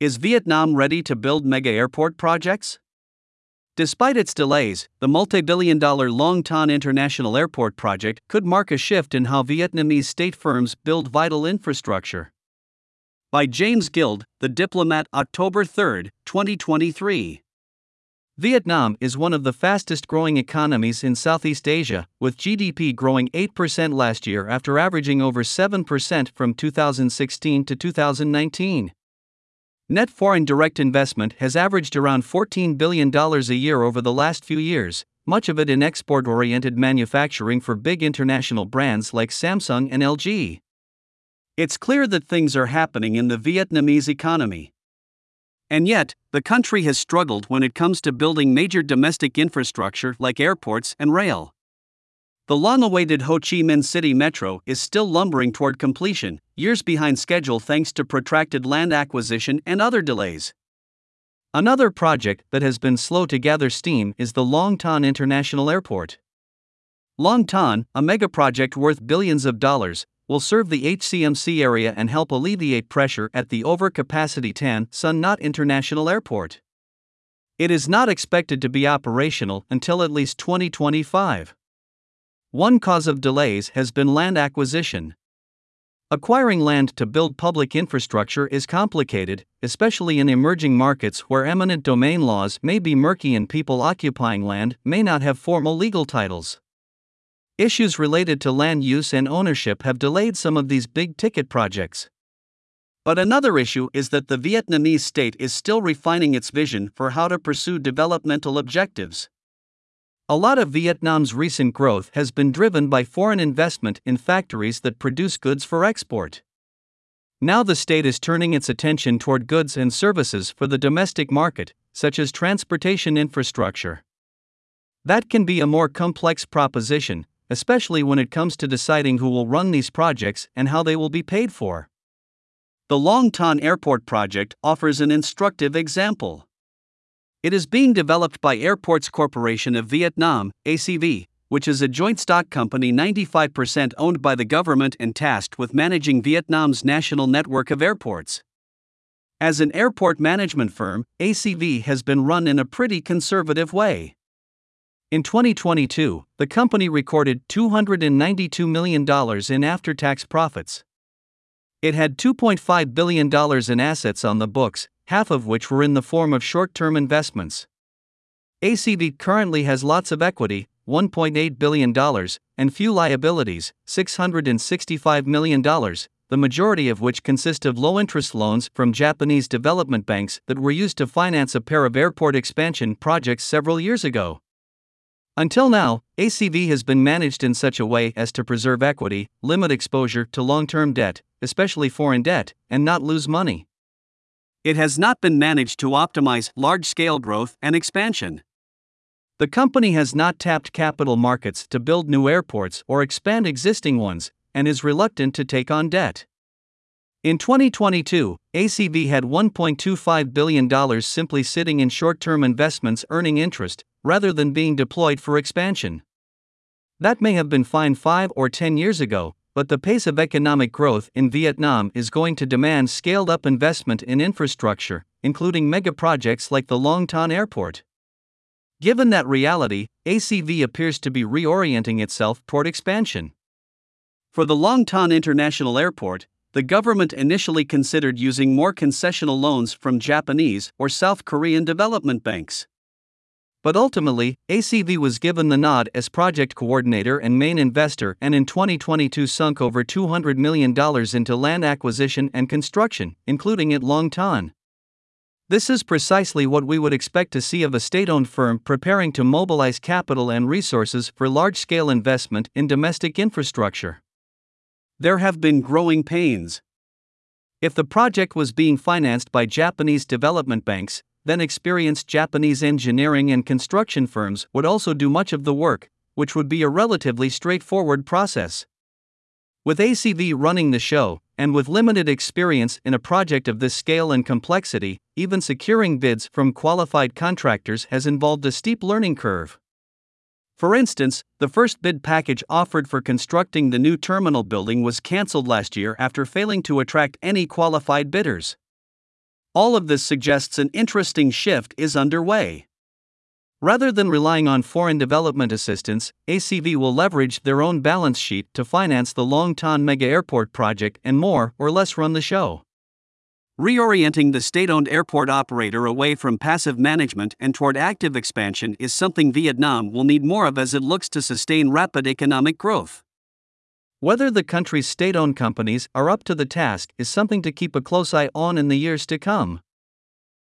Is Vietnam ready to build mega airport projects? Despite its delays, the multi billion dollar Long Thanh International Airport project could mark a shift in how Vietnamese state firms build vital infrastructure. By James Guild, The Diplomat, October 3, 2023. Vietnam is one of the fastest growing economies in Southeast Asia, with GDP growing 8% last year after averaging over 7% from 2016 to 2019. Net foreign direct investment has averaged around $14 billion a year over the last few years, much of it in export oriented manufacturing for big international brands like Samsung and LG. It's clear that things are happening in the Vietnamese economy. And yet, the country has struggled when it comes to building major domestic infrastructure like airports and rail. The long awaited Ho Chi Minh City Metro is still lumbering toward completion, years behind schedule thanks to protracted land acquisition and other delays. Another project that has been slow to gather steam is the Long Thanh International Airport. Long Thanh, a mega project worth billions of dollars, will serve the HCMC area and help alleviate pressure at the overcapacity Tan Son Nhat International Airport. It is not expected to be operational until at least 2025. One cause of delays has been land acquisition. Acquiring land to build public infrastructure is complicated, especially in emerging markets where eminent domain laws may be murky and people occupying land may not have formal legal titles. Issues related to land use and ownership have delayed some of these big ticket projects. But another issue is that the Vietnamese state is still refining its vision for how to pursue developmental objectives. A lot of Vietnam's recent growth has been driven by foreign investment in factories that produce goods for export. Now the state is turning its attention toward goods and services for the domestic market, such as transportation infrastructure. That can be a more complex proposition, especially when it comes to deciding who will run these projects and how they will be paid for. The Long Thanh Airport project offers an instructive example. It is being developed by Airports Corporation of Vietnam, ACV, which is a joint stock company 95% owned by the government and tasked with managing Vietnam's national network of airports. As an airport management firm, ACV has been run in a pretty conservative way. In 2022, the company recorded $292 million in after tax profits. It had $2.5 billion in assets on the books, half of which were in the form of short term investments. ACV currently has lots of equity, $1.8 billion, and few liabilities, $665 million, the majority of which consist of low interest loans from Japanese development banks that were used to finance a pair of airport expansion projects several years ago. Until now, ACV has been managed in such a way as to preserve equity, limit exposure to long term debt, especially foreign debt, and not lose money. It has not been managed to optimize large scale growth and expansion. The company has not tapped capital markets to build new airports or expand existing ones, and is reluctant to take on debt. In 2022, ACV had $1.25 billion simply sitting in short term investments earning interest, rather than being deployed for expansion. That may have been fine five or ten years ago, but the pace of economic growth in Vietnam is going to demand scaled up investment in infrastructure, including mega projects like the Long Thanh Airport. Given that reality, ACV appears to be reorienting itself toward expansion. For the Long Thanh International Airport, the government initially considered using more concessional loans from Japanese or South Korean development banks. But ultimately, ACV was given the nod as project coordinator and main investor and in 2022 sunk over $200 million into land acquisition and construction, including at Long Thanh. This is precisely what we would expect to see of a state owned firm preparing to mobilize capital and resources for large scale investment in domestic infrastructure. There have been growing pains. If the project was being financed by Japanese development banks, then experienced Japanese engineering and construction firms would also do much of the work, which would be a relatively straightforward process. With ACV running the show, and with limited experience in a project of this scale and complexity, even securing bids from qualified contractors has involved a steep learning curve. For instance, the first bid package offered for constructing the new terminal building was cancelled last year after failing to attract any qualified bidders. All of this suggests an interesting shift is underway. Rather than relying on foreign development assistance, ACV will leverage their own balance sheet to finance the Long Thanh Mega Airport project and more or less run the show. Reorienting the state owned airport operator away from passive management and toward active expansion is something Vietnam will need more of as it looks to sustain rapid economic growth. Whether the country's state owned companies are up to the task is something to keep a close eye on in the years to come.